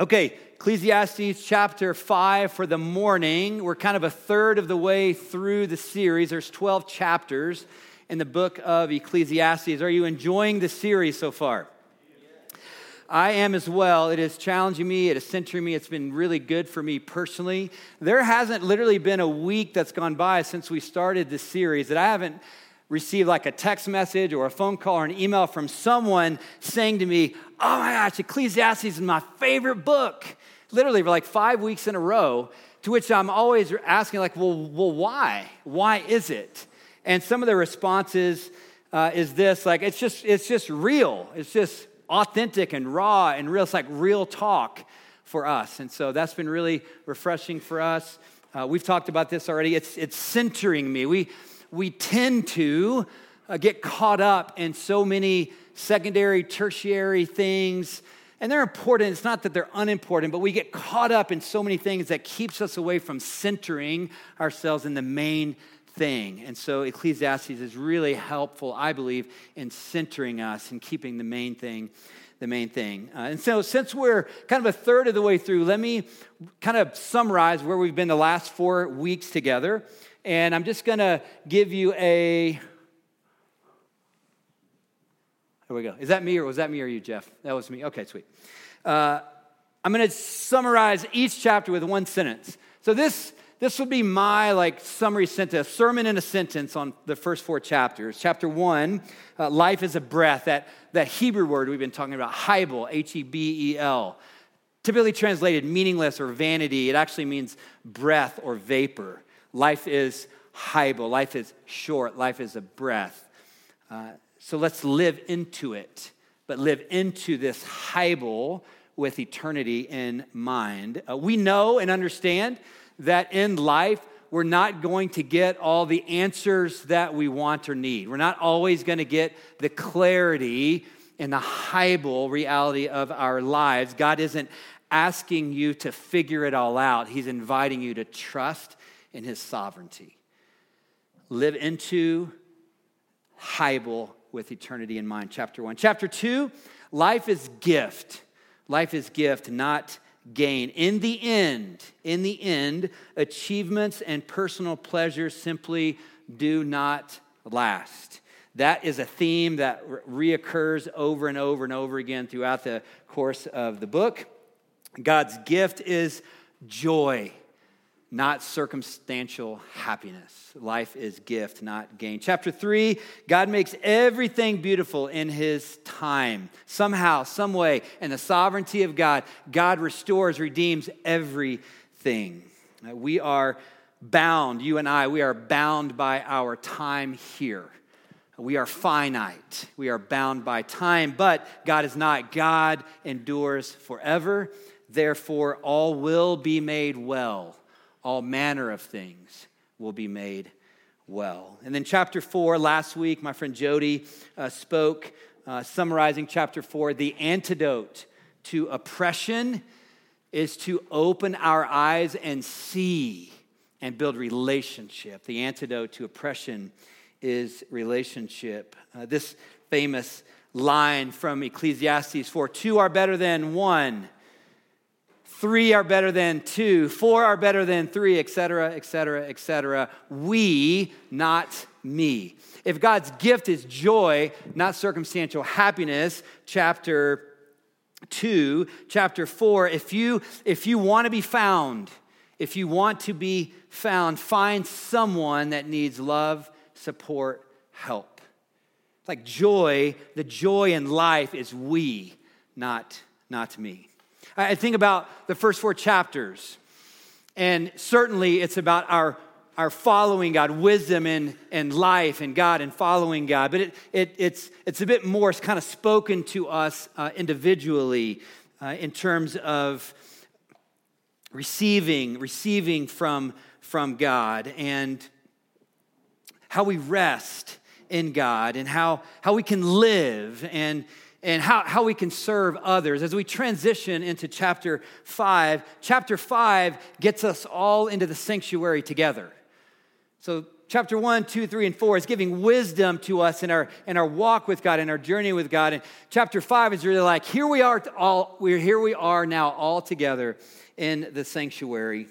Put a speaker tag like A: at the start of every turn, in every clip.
A: Okay, Ecclesiastes chapter 5 for the morning. We're kind of a third of the way through the series. There's 12 chapters in the book of Ecclesiastes. Are you enjoying the series so far? I am as well. It is challenging me, it is centering me. It's been really good for me personally. There hasn't literally been a week that's gone by since we started this series that I haven't received like a text message or a phone call or an email from someone saying to me, Oh my gosh, Ecclesiastes is my favorite book. Literally for like five weeks in a row. To which I'm always asking, like, well, well, why? Why is it? And some of the responses uh, is this, like, it's just, it's just real. It's just authentic and raw and real. It's like real talk for us. And so that's been really refreshing for us. Uh, we've talked about this already. It's, it's centering me. We, we tend to uh, get caught up in so many secondary, tertiary things. And they're important. It's not that they're unimportant, but we get caught up in so many things that keeps us away from centering ourselves in the main thing. And so Ecclesiastes is really helpful, I believe, in centering us and keeping the main thing the main thing. Uh, and so, since we're kind of a third of the way through, let me kind of summarize where we've been the last four weeks together. And I'm just going to give you a. Here we go. Is that me or was that me or you, Jeff? That was me. Okay, sweet. Uh, I'm going to summarize each chapter with one sentence. So this this would be my like summary sentence, sermon in a sentence on the first four chapters. Chapter one, uh, life is a breath. That that Hebrew word we've been talking about, hebel, H E B E L, typically translated meaningless or vanity. It actually means breath or vapor. Life is hebel. Life is short. Life is a breath. Uh, so let's live into it, but live into this hebel with eternity in mind. Uh, we know and understand that in life, we're not going to get all the answers that we want or need. We're not always going to get the clarity and the hebel reality of our lives. God isn't asking you to figure it all out, He's inviting you to trust in his sovereignty. Live into hebel with eternity in mind. Chapter one. Chapter two, life is gift. Life is gift, not gain. In the end, in the end, achievements and personal pleasures simply do not last. That is a theme that reoccurs over and over and over again throughout the course of the book. God's gift is joy not circumstantial happiness. Life is gift, not gain. Chapter three, God makes everything beautiful in his time. Somehow, some way, in the sovereignty of God, God restores, redeems everything. Uh, we are bound, you and I, we are bound by our time here. We are finite. We are bound by time, but God is not. God endures forever. Therefore, all will be made well all manner of things will be made well. And then, chapter four, last week, my friend Jody uh, spoke, uh, summarizing chapter four. The antidote to oppression is to open our eyes and see and build relationship. The antidote to oppression is relationship. Uh, this famous line from Ecclesiastes 4 two are better than one Three are better than two, four are better than three, etc., etc., etc. We, not me. If God's gift is joy, not circumstantial happiness, chapter 2, chapter 4, if you if you want to be found, if you want to be found, find someone that needs love, support, help. Like joy, the joy in life is we, not not me. I think about the first four chapters, and certainly it's about our, our following God, wisdom and, and life and God and following God. But it, it, it's, it's a bit more, it's kind of spoken to us uh, individually uh, in terms of receiving, receiving from, from God and how we rest in God and how, how we can live and and how, how we can serve others. As we transition into chapter five, chapter five gets us all into the sanctuary together. So, chapter one, two, three, and 4 is giving wisdom to us in our, in our walk with God, in our journey with God. And chapter 5 is really like, here we are all, we're here we are now all together in the sanctuary,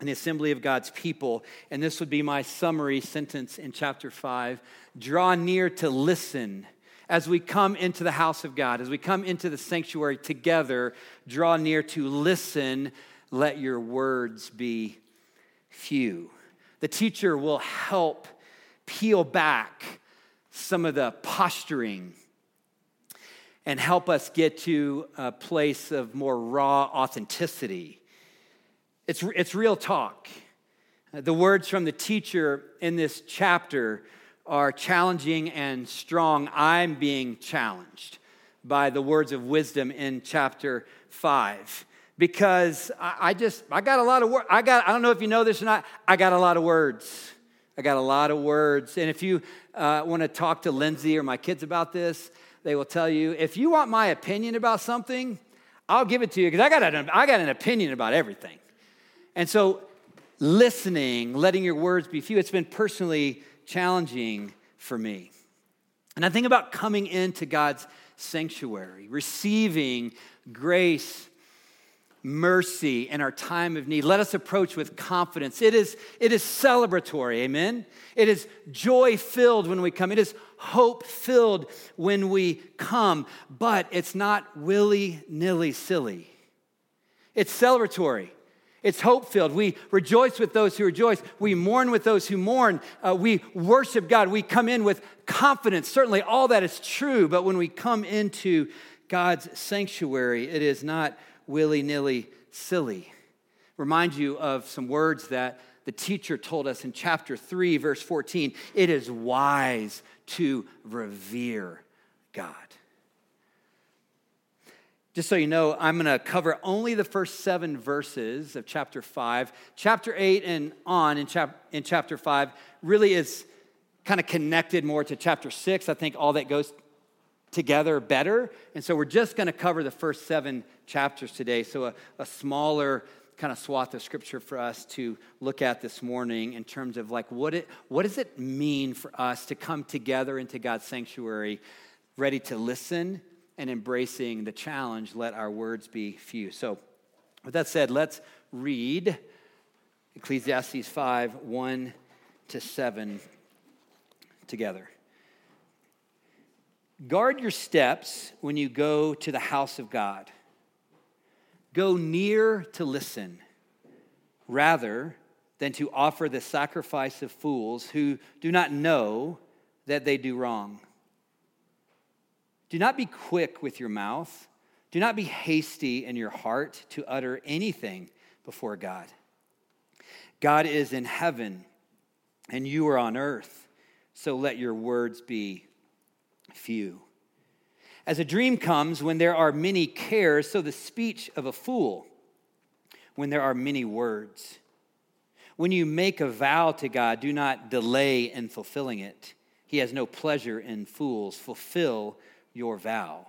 A: in the assembly of God's people. And this would be my summary sentence in chapter 5. Draw near to listen as we come into the house of God, as we come into the sanctuary together, draw near to listen. Let your words be few. The teacher will help peel back some of the posturing and help us get to a place of more raw authenticity. It's, it's real talk. The words from the teacher in this chapter are challenging and strong. I'm being challenged by the words of wisdom in chapter 5 because I, just I got a lot of words. I got I don't know if you know this or not. I got a lot of words. I got a lot of words. And if you uh, want to talk to Lindsay or my kids about this, they will tell you if you want my opinion about something, I'll give it to you because I got an, I got an opinion about everything. And so, listening, letting your words be few, it's been personally challenging for me. And I think about coming into God's sanctuary, receiving grace mercy in our time of need. Let us approach with confidence. It is, it is celebratory, amen? It is joy filled when we come, it is hope filled when we come, but it's not willy nilly silly. It's celebratory. It's hope filled. We rejoice with those who rejoice. We mourn with those who mourn. Uh, we worship God. We come in with confidence. Certainly, all that is true. But when we come into God's sanctuary, it is not willy nilly silly. Remind you of some words that the teacher told us in chapter 3, verse 14. It is wise to revere God. Just so you know, I'm going to cover only the first seven verses of chapter 5. Chapter 8 and on in, chap- in chapter 5 really is kind of connected more to chapter 6. I think all that goes together better. And so we're just going to cover the first seven chapters today. So a, a smaller kind of swath of scripture for us to look at this morning in terms of like what it what does it mean for us to come together into God's sanctuary ready to listen and embracing the challenge let our words be few. So with that said, let's read Ecclesiastes 5 1 to 7 together. Guard your steps when you go to the house of God. Go near to listen rather than to offer the sacrifice of fools who do not know that they do wrong. Do not be quick with your mouth. Do not be hasty in your heart to utter anything before God. God is in heaven and you are on earth, so let your words be few. As a dream comes when there are many cares, so the speech of a fool when there are many words. When you make a vow to God, do not delay in fulfilling it. He has no pleasure in fools. Fulfill your vow.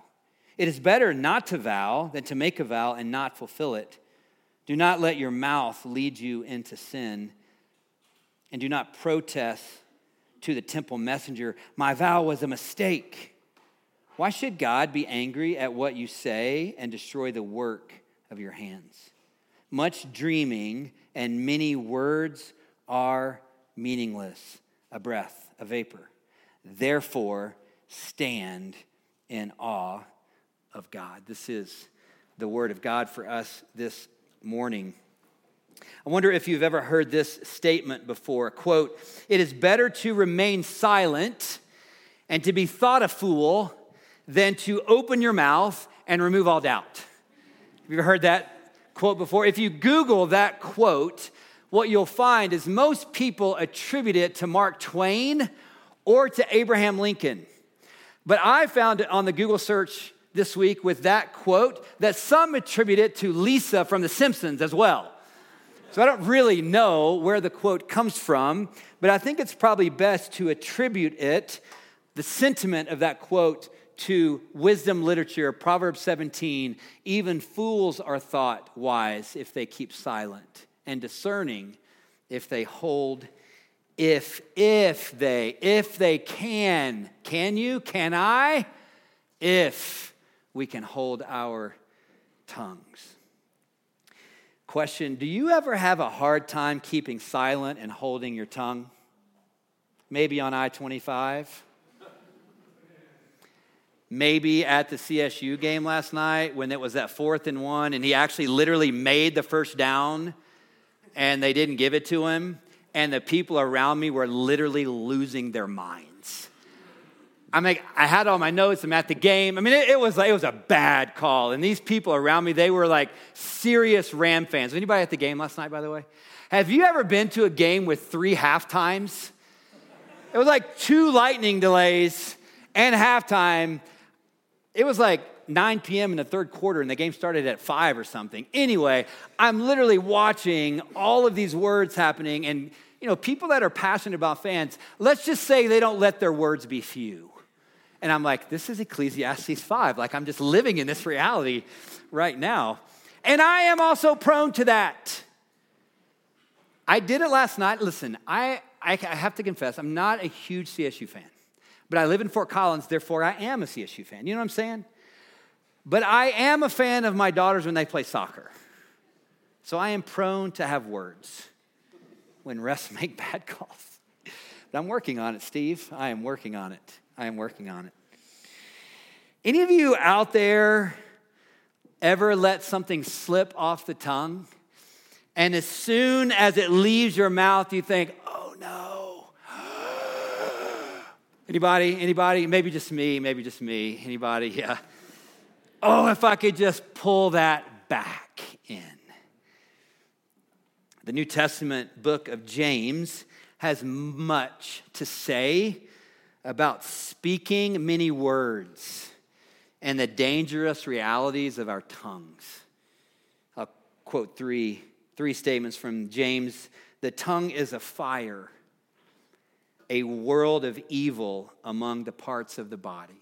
A: It is better not to vow than to make a vow and not fulfill it. Do not let your mouth lead you into sin, and do not protest to the temple messenger, My vow was a mistake. Why should God be angry at what you say and destroy the work of your hands? Much dreaming and many words are meaningless, a breath, a vapor. Therefore, stand in awe of God. This is the word of God for us this morning. I wonder if you've ever heard this statement before. Quote, it is better to remain silent and to be thought a fool than to open your mouth and remove all doubt. Have you ever heard that quote before? If you Google that quote, what you'll find is most people attribute it to Mark Twain or to Abraham Lincoln. But I found it on the Google search this week with that quote that some attribute it to Lisa from The Simpsons as well. So I don't really know where the quote comes from, but I think it's probably best to attribute it, the sentiment of that quote, to wisdom literature, Proverbs 17, even fools are thought wise if they keep silent, and discerning if they hold if, if they, if they can, can you, can I? If we can hold our tongues. Question Do you ever have a hard time keeping silent and holding your tongue? Maybe on I 25? Maybe at the CSU game last night when it was that fourth and one, and he actually literally made the first down and they didn't give it to him, and the people around me were literally losing their minds. I'm like, I had all my notes. I'm at the game. I mean, it, it, was it was a bad call. And these people around me, they were like serious Ram fans. Anybody at the game last night, by the way? Have you ever been to a game with three half times? It was like two lightning delays and halftime. It was like 9 p.m. in the third quarter, and the game started at 5 or something. Anyway, I'm literally watching all of these words happening, and you know, people that are passionate about fans, let's just say they don't let their words be few. And I'm like, this is Ecclesiastes 5. Like, I'm just living in this reality right now. And I am also prone to that. I did it last night. Listen, I, I have to confess, I'm not a huge CSU fan, but I live in Fort Collins, therefore I am a CSU fan. You know what I'm saying? But I am a fan of my daughters when they play soccer. So I am prone to have words when refs make bad calls. But I'm working on it, Steve. I am working on it. I am working on it. Any of you out there ever let something slip off the tongue? And as soon as it leaves your mouth, you think, oh no. Anybody? Anybody? Maybe just me, maybe just me. Anybody? Yeah. Oh, if I could just pull that back in. The New Testament book of James has much to say about speaking many words and the dangerous realities of our tongues. I'll quote three, three statements from James. The tongue is a fire, a world of evil among the parts of the body.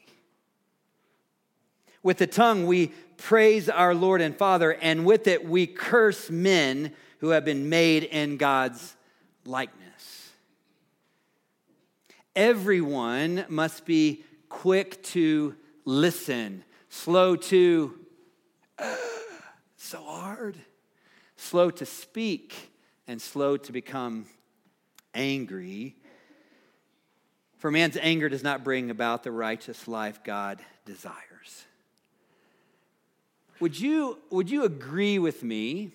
A: With the tongue, we praise our Lord and Father, and with it, we curse men who have been made in God's likeness. Everyone must be quick to listen, slow to, so hard, slow to speak, and slow to become angry. For man's anger does not bring about the righteous life God desires. Would you, would you agree with me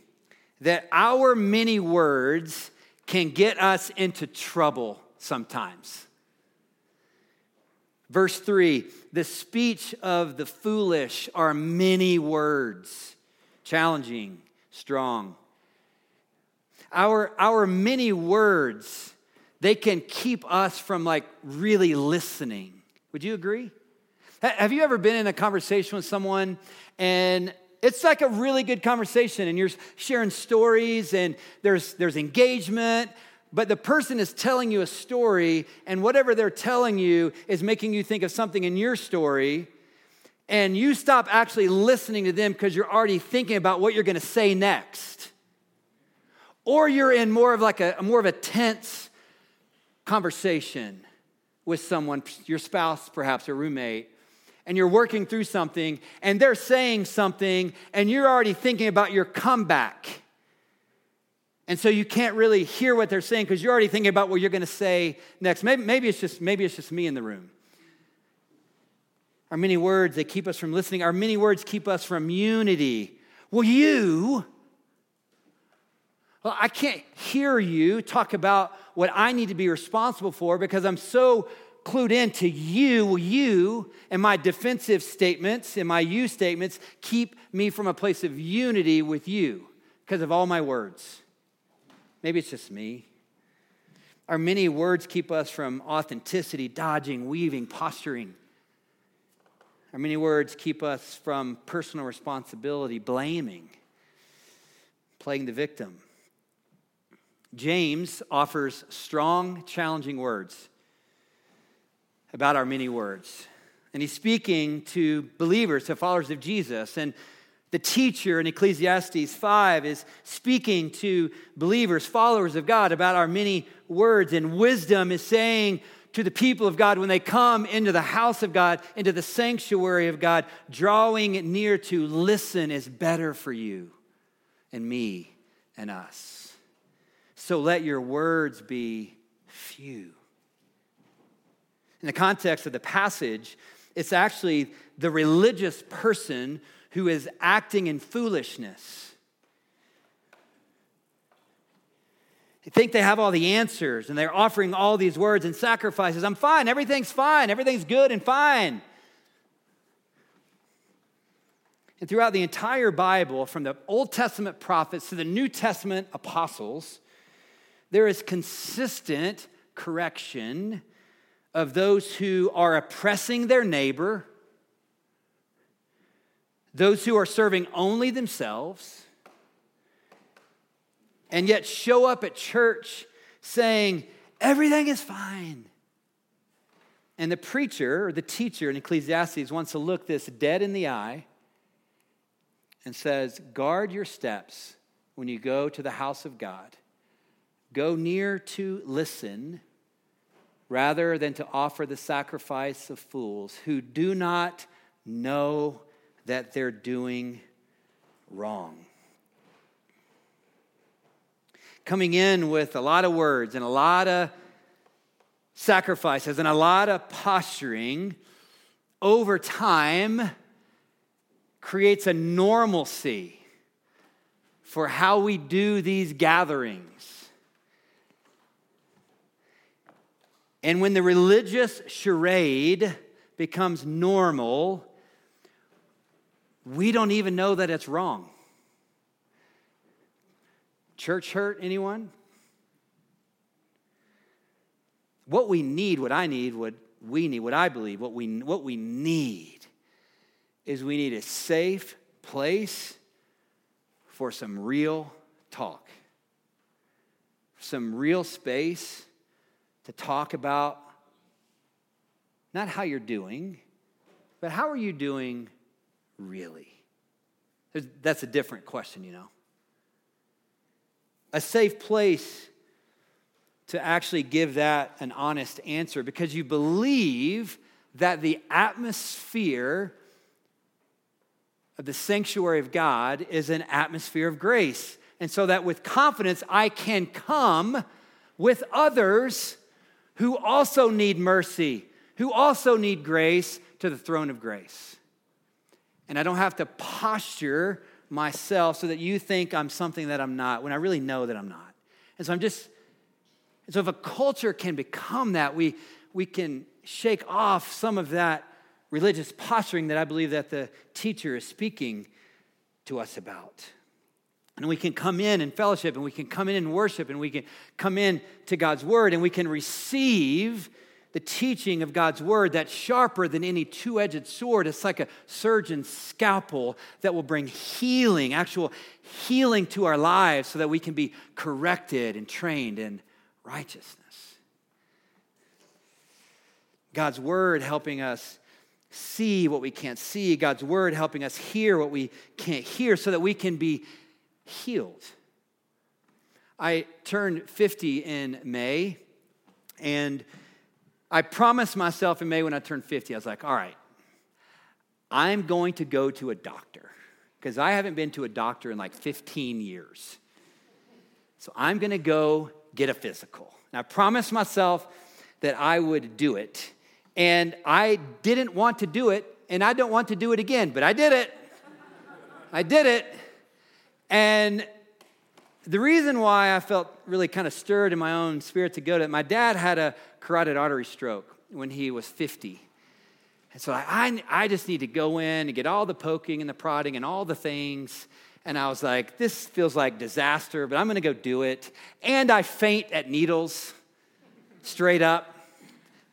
A: that our many words can get us into trouble sometimes? Verse 3 the speech of the foolish are many words, challenging, strong. Our, our many words, they can keep us from like really listening. Would you agree? Have you ever been in a conversation with someone and it's like a really good conversation and you're sharing stories and there's, there's engagement, but the person is telling you a story, and whatever they're telling you is making you think of something in your story, and you stop actually listening to them because you're already thinking about what you're going to say next. Or you're in more of like a more of a tense conversation with someone, your spouse perhaps, or roommate, and you're working through something, and they're saying something, and you're already thinking about your comeback and so you can't really hear what they're saying because you're already thinking about what you're going to say next. Maybe, maybe, it's just, maybe it's just me in the room. Our many words, they keep us from listening. Our many words keep us from unity. Well, you, well, I can't hear you talk about what I need to be responsible for because I'm so clued into you, you, and my defensive statements and my you statements keep me from a place of unity with you because of all my words. Maybe it's just me. Our many words keep us from authenticity, dodging, weaving, posturing. Our many words keep us from personal responsibility, blaming, playing the victim. James offers strong, challenging words about our many words. And he's speaking to believers, to followers of Jesus. And The teacher in Ecclesiastes 5 is speaking to believers, followers of God, about our many words. And wisdom is saying to the people of God when they come into the house of God, into the sanctuary of God, drawing near to listen is better for you and me and us. So let your words be few. In the context of the passage, it's actually the religious person who is acting in foolishness. They think they have all the answers and they're offering all these words and sacrifices. I'm fine, everything's fine, everything's good and fine. And throughout the entire Bible, from the Old Testament prophets to the New Testament apostles, there is consistent correction of those who are oppressing their neighbor, those who are serving only themselves, and yet show up at church saying, everything is fine. And the preacher or the teacher in Ecclesiastes wants to look this dead in the eye and says, Guard your steps when you go to the house of God. Go near to listen rather than to offer the sacrifice of fools who do not know that they're doing wrong. Coming in with a lot of words and a lot of sacrifices and a lot of posturing over time creates a normalcy for how we do these gatherings. And when the religious charade becomes normal, we don't even know that it's wrong. Church hurt, anyone? What we need, what I need, what we need, what I believe, what we, what we need is we need a safe place for some real talk, some real space to talk about not how you're doing, but how are you doing really? That's a different question, you know. A safe place to actually give that an honest answer because you believe that the atmosphere of the sanctuary of God is an atmosphere of grace. And so that with confidence, I can come with others who also need mercy, who also need grace to the throne of grace. And I don't have to posture myself so that you think I'm something that I'm not when I really know that I'm not. And so I'm just, and so if a culture can become that, we, we can shake off some of that religious posturing that I believe that the teacher is speaking to us about. And we can come in and fellowship, and we can come in and worship, and we can come in to God's word, and we can receive the teaching of God's word that's sharper than any two edged sword. It's like a surgeon's scalpel that will bring healing, actual healing to our lives so that we can be corrected and trained in righteousness. God's word helping us see what we can't see, God's word helping us hear what we can't hear so that we can be healed. I turned 50 in May, and I promised myself in May when I turned 50, I was like, all right, I'm going to go to a doctor because I haven't been to a doctor in like 15 years. So I'm going to go get a physical. And I promised myself that I would do it. And I didn't want to do it, and I don't want to do it again, but I did it. I did it. And the reason why I felt really kind of stirred in my own spirit to go to it, my dad had a carotid artery stroke when he was 50. And so I, I just need to go in and get all the poking and the prodding and all the things. And I was like, this feels like disaster, but I'm going to go do it. And I faint at needles, straight up.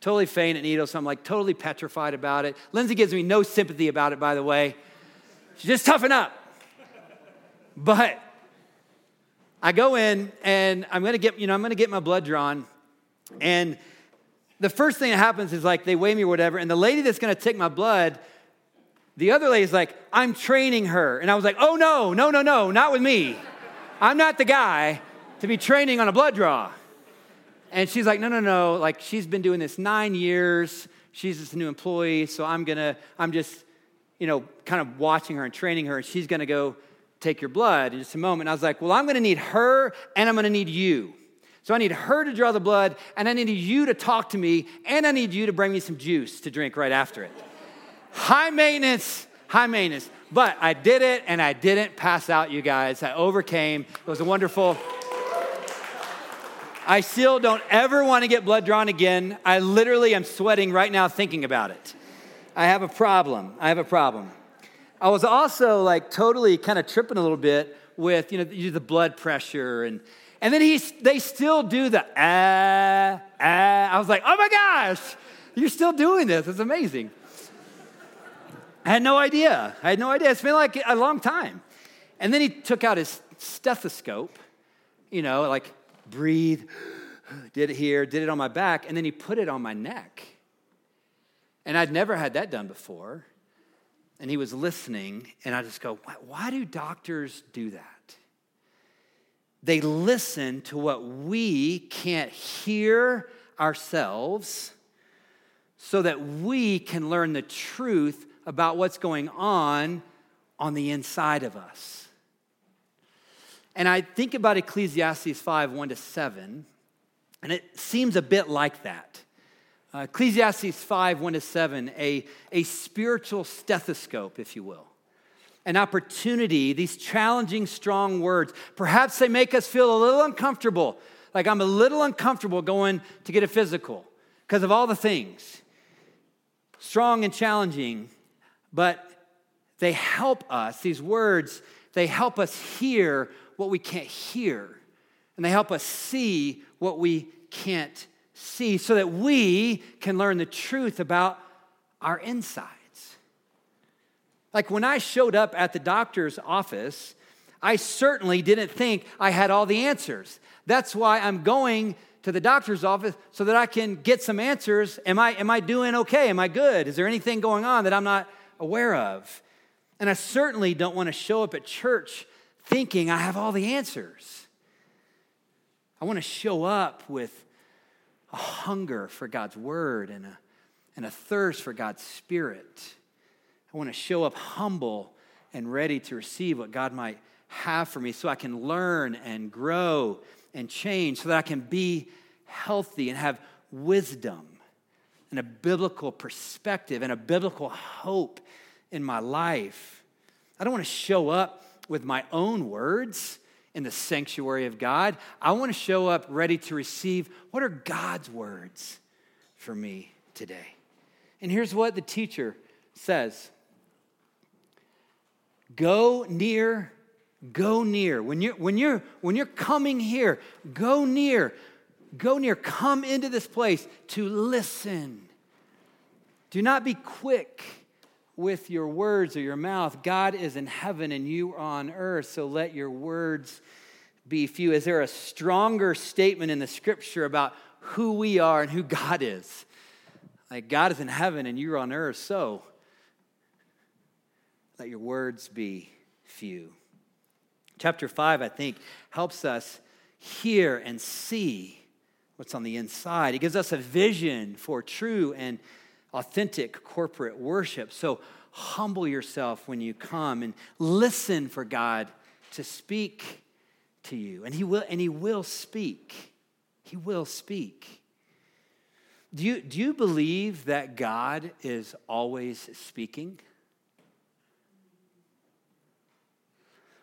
A: Totally faint at needles. So I'm like totally petrified about it. Lindsay gives me no sympathy about it, by the way. She's just toughen up. But I go in and I'm gonna get, you know, I'm gonna get my blood drawn. And the first thing that happens is like they weigh me or whatever, and the lady that's gonna take my blood The other lady's like, I'm training her. And I was like, oh no, no, no, no, not with me. I'm not the guy to be training on a blood draw. And she's like, no, no, no. Like, she's been doing this nine years. She's just a new employee. So I'm to, I'm just, you know, kind of watching her and training her. And she's to go take your blood in just a moment. And I was like, well, I'm going to need her and I'm going to need you. So I need her to draw the blood and I need you to talk to me and I need you to bring me some juice to drink right after it. high maintenance, high maintenance. But I did it and I didn't pass out, you guys. I overcame. It was a wonderful. I still don't ever want to get blood drawn again. I literally am sweating right now thinking about it. I have a problem. I have a problem. I was also like totally kind of tripping a little bit with, you know, the blood pressure and and then he, they still do the ah, ah. I was like, oh my gosh, you're still doing this. It's amazing. I had no idea. I had no idea. It's been like a long time. And then he took out his stethoscope, you know, like breathe, did it here, did it on my back, and then he put it on my neck. And I'd never had that done before. And he was listening, and I just go, why, why do doctors do that? They listen to what we can't hear ourselves so that we can learn the truth about what's going on on the inside of us. And I think about Ecclesiastes 5 1 to 7, and it seems a bit like that. Uh, Ecclesiastes 5 1 to 7, a, a spiritual stethoscope, if you will. An opportunity, these challenging, strong words. Perhaps they make us feel a little uncomfortable, like I'm a little uncomfortable going to get a physical because of all the things. Strong and challenging, but they help us, these words, they help us hear what we can't hear. And they help us see what we can't see so that we can learn the truth about our insides. Like when I showed up at the doctor's office, I certainly didn't think I had all the answers. That's why I'm going to the doctor's office so that I can get some answers. Am I, am I doing okay? Am I good? Is there anything going on that I'm not aware of. And I certainly don't want to show up at church thinking I have all the answers. I want to show up with a hunger for God's word and a, and a thirst for God's spirit. I want to show up humble and ready to receive what God might have for me so I can learn and grow and change, so that I can be healthy and have wisdom and a biblical perspective and a biblical hope in my life. I don't want to show up with my own words in the sanctuary of God. I want to show up ready to receive what are God's words for me today. And here's what the teacher says Go near, go near. When you're, when you're, when you're coming here, go near go near, come into this place to listen. Do not be quick with your words or your mouth. God is in heaven and you are on earth, so let your words be few. Is there a stronger statement in the scripture about who we are and who God is? Like God is in heaven and you're on earth, so let your words be few. Chapter 5, I think, helps us hear and see what's on the inside. It gives us a vision for true and authentic corporate worship. So humble yourself when you come and listen for God to speak to you. And he will and he will speak. He will speak. Do you, do you believe that God is always speaking?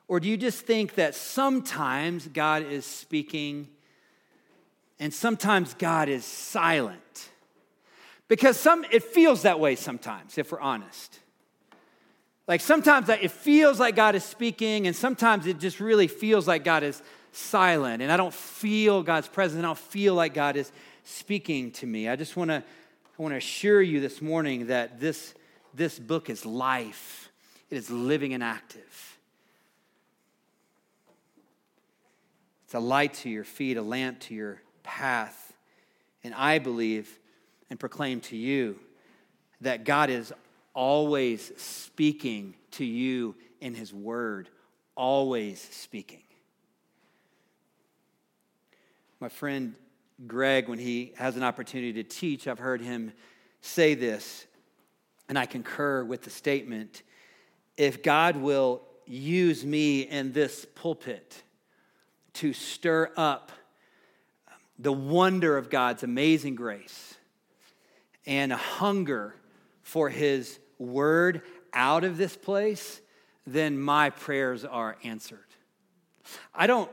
A: Or do you just think that sometimes God is speaking and sometimes God is silent. Because some it feels that way sometimes, if we're honest. Like sometimes it feels like God is speaking, and sometimes it just really feels like God is silent, and I don't feel God's presence, I don't feel like God is speaking to me. I just want to I want to assure you this morning that this, this book is life. It is living and active. It's a light to your feet, a lamp to your path. And I believe and proclaim to you that God is always speaking to you in his word, always speaking. My friend Greg, when he has an opportunity to teach, I've heard him say this, and I concur with the statement if God will use me in this pulpit to stir up the wonder of God's amazing grace and a hunger for his word out of this place, then my prayers are answered. I don't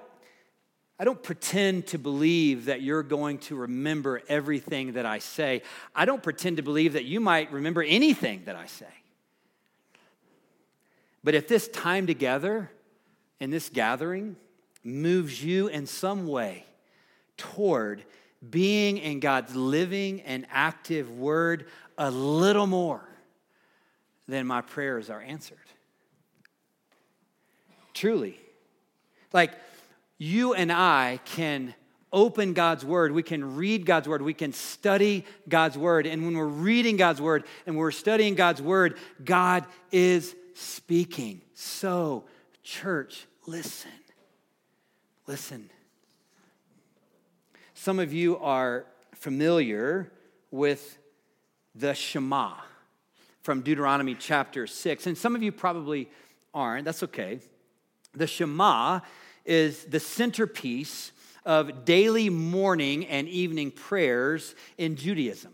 A: I don't pretend to believe that you're going to remember everything that I say. I don't pretend to believe that you might remember anything that I say. But if this time together in this gathering moves you in some way toward being in God's living and active word a little more, then my prayers are answered. Truly. Like, you and I can open God's word, we can read God's word, we can study God's word. And when we're reading God's word and we're studying God's word, God is speaking. So, church, listen. Listen. Some of you are familiar with the Shema from Deuteronomy chapter 6, and some of you probably aren't. That's okay. The Shema is the centerpiece of daily morning and evening prayers in Judaism.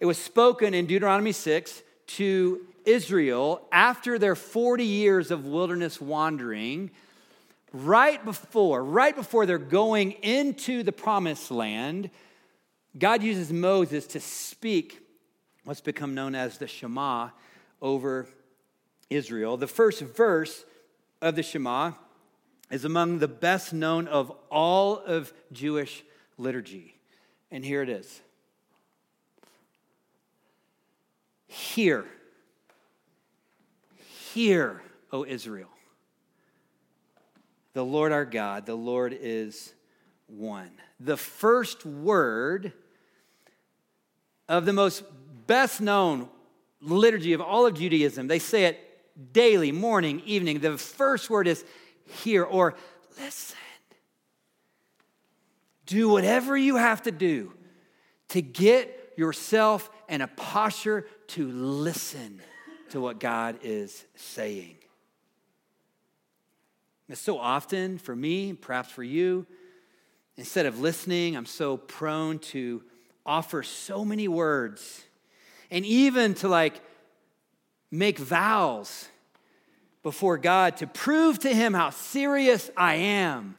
A: It was spoken in Deuteronomy 6 to Israel after their 40 years of wilderness wandering, right before, right before they're going into the promised land. God uses Moses to speak what's become known as the Shema over Israel. The first verse of the Shema is among the best known of all of Jewish liturgy. And here it is Hear, hear, O Israel. The Lord our God, the Lord is one. The first word of the most best known liturgy of all of Judaism, they say it daily, morning, evening. The first word is hear or listen. Do whatever you have to do to get yourself in a posture to listen to what God is saying. So often for me, perhaps for you, instead of listening, I'm so prone to offer so many words and even to like make vows before God to prove to Him how serious I am.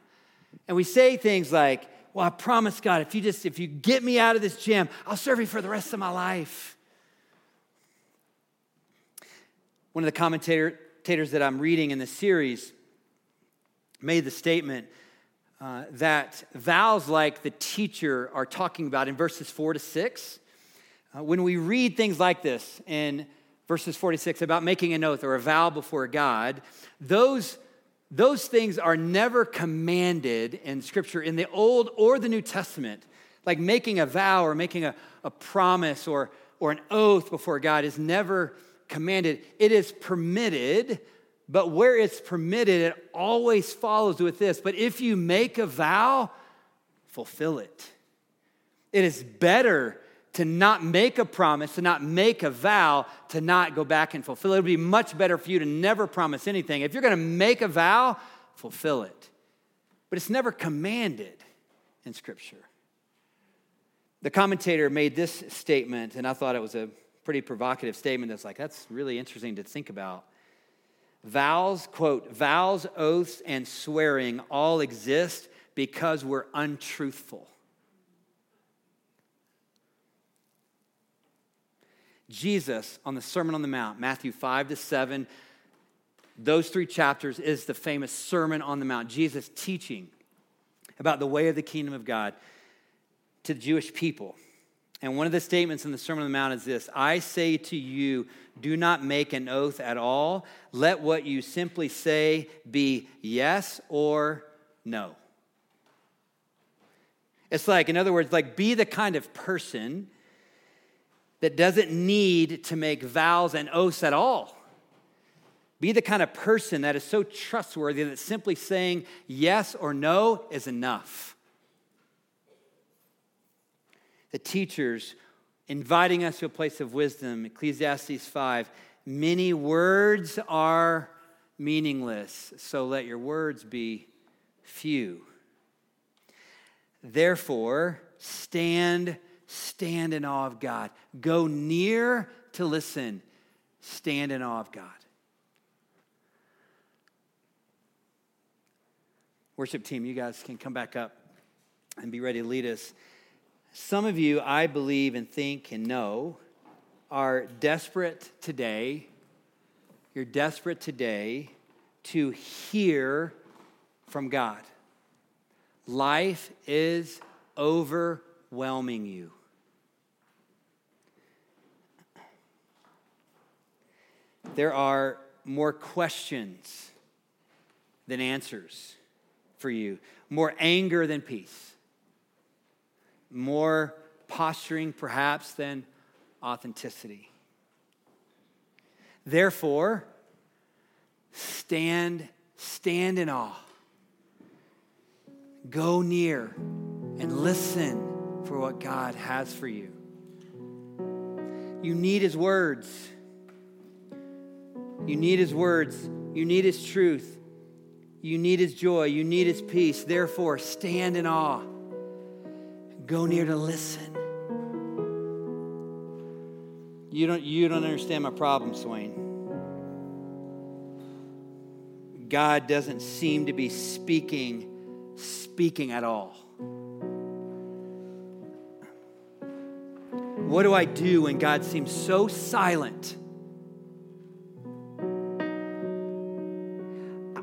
A: And we say things like, Well, I promise God, if you just, if you get me out of this jam, I'll serve you for the rest of my life. One of the commentators that I'm reading in the series made the statement uh, that vows like the teacher are talking about in verses four to six. Uh, when we read things like this in verses 46 about making an oath or a vow before God, those, those things are never commanded in Scripture in the Old or the New Testament. Like making a vow or making a, a promise or, or an oath before God is never commanded. It is permitted, but where it's permitted, it always follows with this. But if you make a vow, fulfill it. It is better to not make a promise, to not make a vow, to not go back and fulfill it. It would be much better for you to never promise anything. If you're going to make a vow, fulfill it. But it's never commanded in Scripture. The commentator made this statement, and I thought it was a pretty provocative statement that's like, that's really interesting to think about. Vows, quote, vows, oaths, and swearing all exist because we're untruthful. Jesus on the Sermon on the Mount, Matthew 5 to 7, those three chapters is the famous Sermon on the Mount. Jesus teaching about the way of the kingdom of God to the Jewish people. And one of the statements in the Sermon on the Mount is this I say to you, do not make an oath at all. Let what you simply say be yes or no. It's like, in other words, like be the kind of person that doesn't need to make vows and oaths at all. Be the kind of person that is so trustworthy that simply saying yes or no is enough. The teachers inviting us to a place of wisdom, Ecclesiastes 5 many words are meaningless, so let your words be few. Therefore, stand, stand in awe of God. Go near to listen, stand in awe of God. Worship team, you guys can come back up and be ready to lead us. Some of you, I believe and think and know, are desperate today. You're desperate today to hear from God. Life is overwhelming you. There are more questions than answers for you, more anger than peace, more posturing perhaps than authenticity. Therefore, stand stand in awe. Go near and listen for what God has for you. You need his words. You need his words. You need his truth. You need his joy. You need his peace. Therefore, stand in awe. Go near to listen. You don't, you don't understand my problem, Swain. God doesn't seem to be speaking, speaking at all. What do I do when God seems so silent?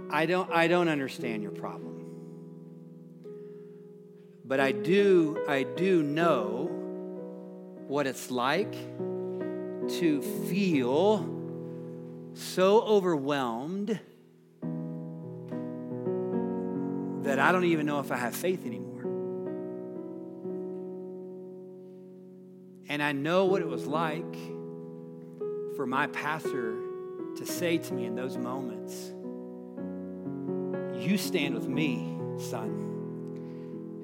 A: I don't, I don't understand your problem. But I do, I do know what it's like to feel so overwhelmed that I don't even know if I have faith anymore. And I know what it was like for my pastor to say to me in those moments, You stand with me, son,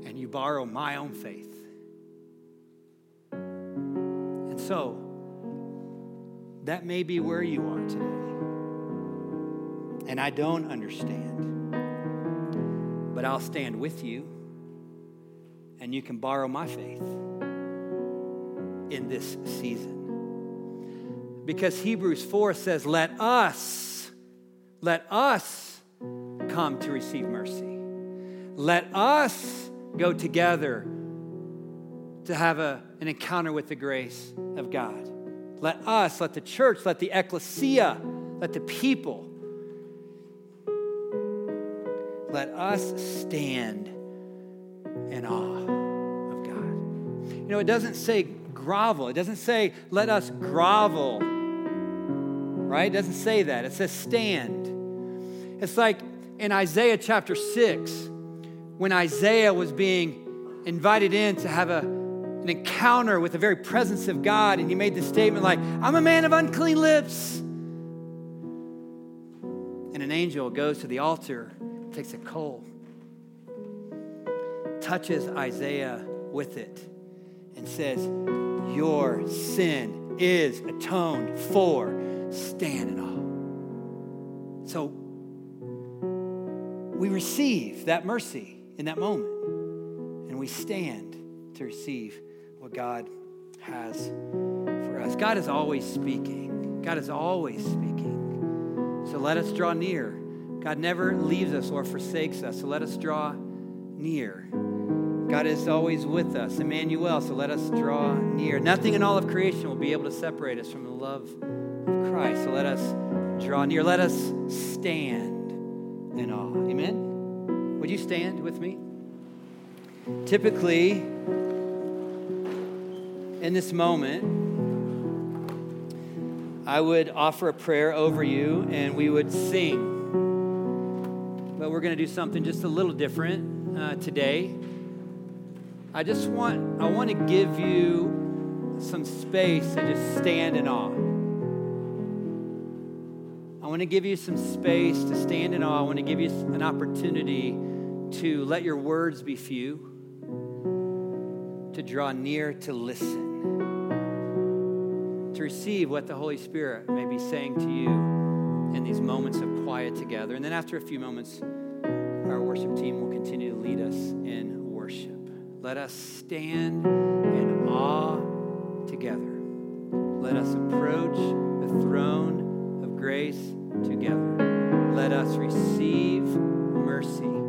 A: and you borrow my own faith. And so, that may be where you are today. And I don't understand but I'll stand with you and you can borrow my faith in this season. Because Hebrews 4 says, Let us, let us come to receive mercy. Let us go together to have a, an encounter with the grace of God. Let us, let the church, let the ecclesia, let the people let us stand in awe of God. You know, it doesn't say grovel, it doesn't say let us grovel, right? It doesn't say that. It says stand. It's like in Isaiah chapter 6, when Isaiah was being invited in to have a, an encounter with the very presence of God, and he made this statement like, I'm a man of unclean lips. And an angel goes to the altar takes a coal, touches Isaiah with it, and says, Your sin is atoned for. Stand in awe. So we receive that mercy in that moment, and we stand to receive what God has for us. God is always speaking. God is always speaking. So let us draw near God never leaves us or forsakes us, so let us draw near. God is always with us, Emmanuel, so let us draw near. Nothing in all of creation will be able to separate us from the love of Christ, so let us draw near. Let us stand in awe. Amen? Would you stand with me? Typically, in this moment, I would offer a prayer over you and we would sing but we're going to do something just a little different uh, today. I just want I want to give you some space to just stand in awe. I want to give you some space to stand in awe. I want to give you an opportunity to let your words be few, to draw near to listen, to receive what the Holy Spirit may be saying to you in these moments of quiet together. And then after a few moments, our worship team will continue to lead us in worship. Let us stand in awe together. Let us approach the throne of grace together. Let us receive mercy